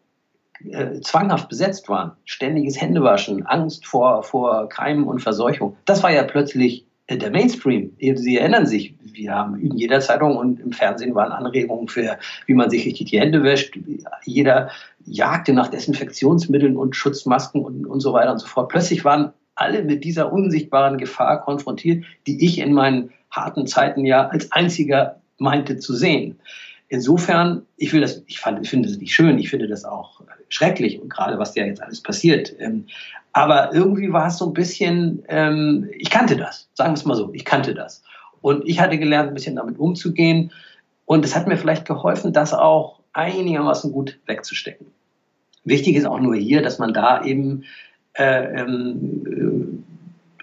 äh, zwanghaft besetzt waren, ständiges Händewaschen, Angst vor, vor Keimen und Verseuchung, das war ja plötzlich äh, der Mainstream. Sie erinnern sich, wir haben in jeder Zeitung und im Fernsehen waren Anregungen für, wie man sich richtig die Hände wäscht. Jeder jagte nach Desinfektionsmitteln und Schutzmasken und, und so weiter und so fort. Plötzlich waren alle mit dieser unsichtbaren Gefahr konfrontiert, die ich in meinen harten Zeiten ja als einziger meinte zu sehen. Insofern, ich will das, ich, fand, ich finde das nicht schön, ich finde das auch schrecklich und gerade was ja jetzt alles passiert. Ähm, aber irgendwie war es so ein bisschen, ähm, ich kannte das, sagen wir es mal so, ich kannte das. Und ich hatte gelernt, ein bisschen damit umzugehen. Und es hat mir vielleicht geholfen, das auch einigermaßen gut wegzustecken. Wichtig ist auch nur hier, dass man da eben äh, ähm,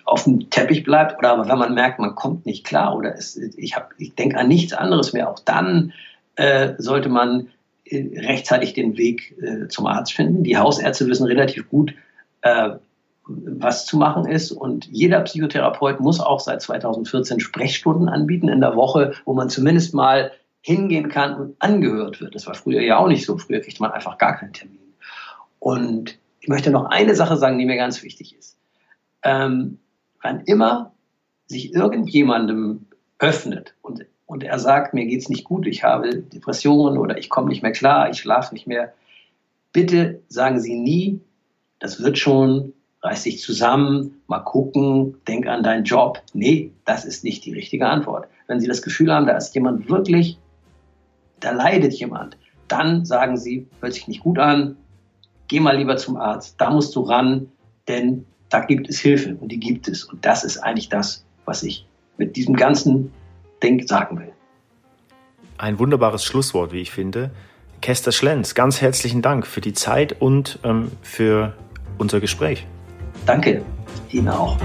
auf dem Teppich bleibt oder wenn man merkt, man kommt nicht klar oder es, ich, ich denke an nichts anderes mehr, auch dann äh, sollte man äh, rechtzeitig den Weg äh, zum Arzt finden. Die Hausärzte wissen relativ gut, äh, was zu machen ist. Und jeder Psychotherapeut muss auch seit 2014 Sprechstunden anbieten in der Woche, wo man zumindest mal hingehen kann und angehört wird. Das war früher ja auch nicht so. Früher kriegt man einfach gar keinen Termin. Und ich möchte noch eine Sache sagen, die mir ganz wichtig ist. Ähm, wann immer sich irgendjemandem öffnet und, und er sagt, mir geht es nicht gut, ich habe Depressionen oder ich komme nicht mehr klar, ich schlafe nicht mehr, bitte sagen Sie nie, das wird schon, reiß dich zusammen, mal gucken, denk an deinen Job. Nee, das ist nicht die richtige Antwort. Wenn Sie das Gefühl haben, da ist jemand wirklich, da leidet jemand, dann sagen Sie, hört sich nicht gut an, geh mal lieber zum Arzt, da musst du ran, denn da gibt es Hilfe und die gibt es. Und das ist eigentlich das, was ich mit diesem ganzen Ding sagen will.
Ein wunderbares Schlusswort, wie ich finde. Kester Schlenz, ganz herzlichen Dank für die Zeit und ähm, für unser Gespräch.
Danke, Ihnen auch.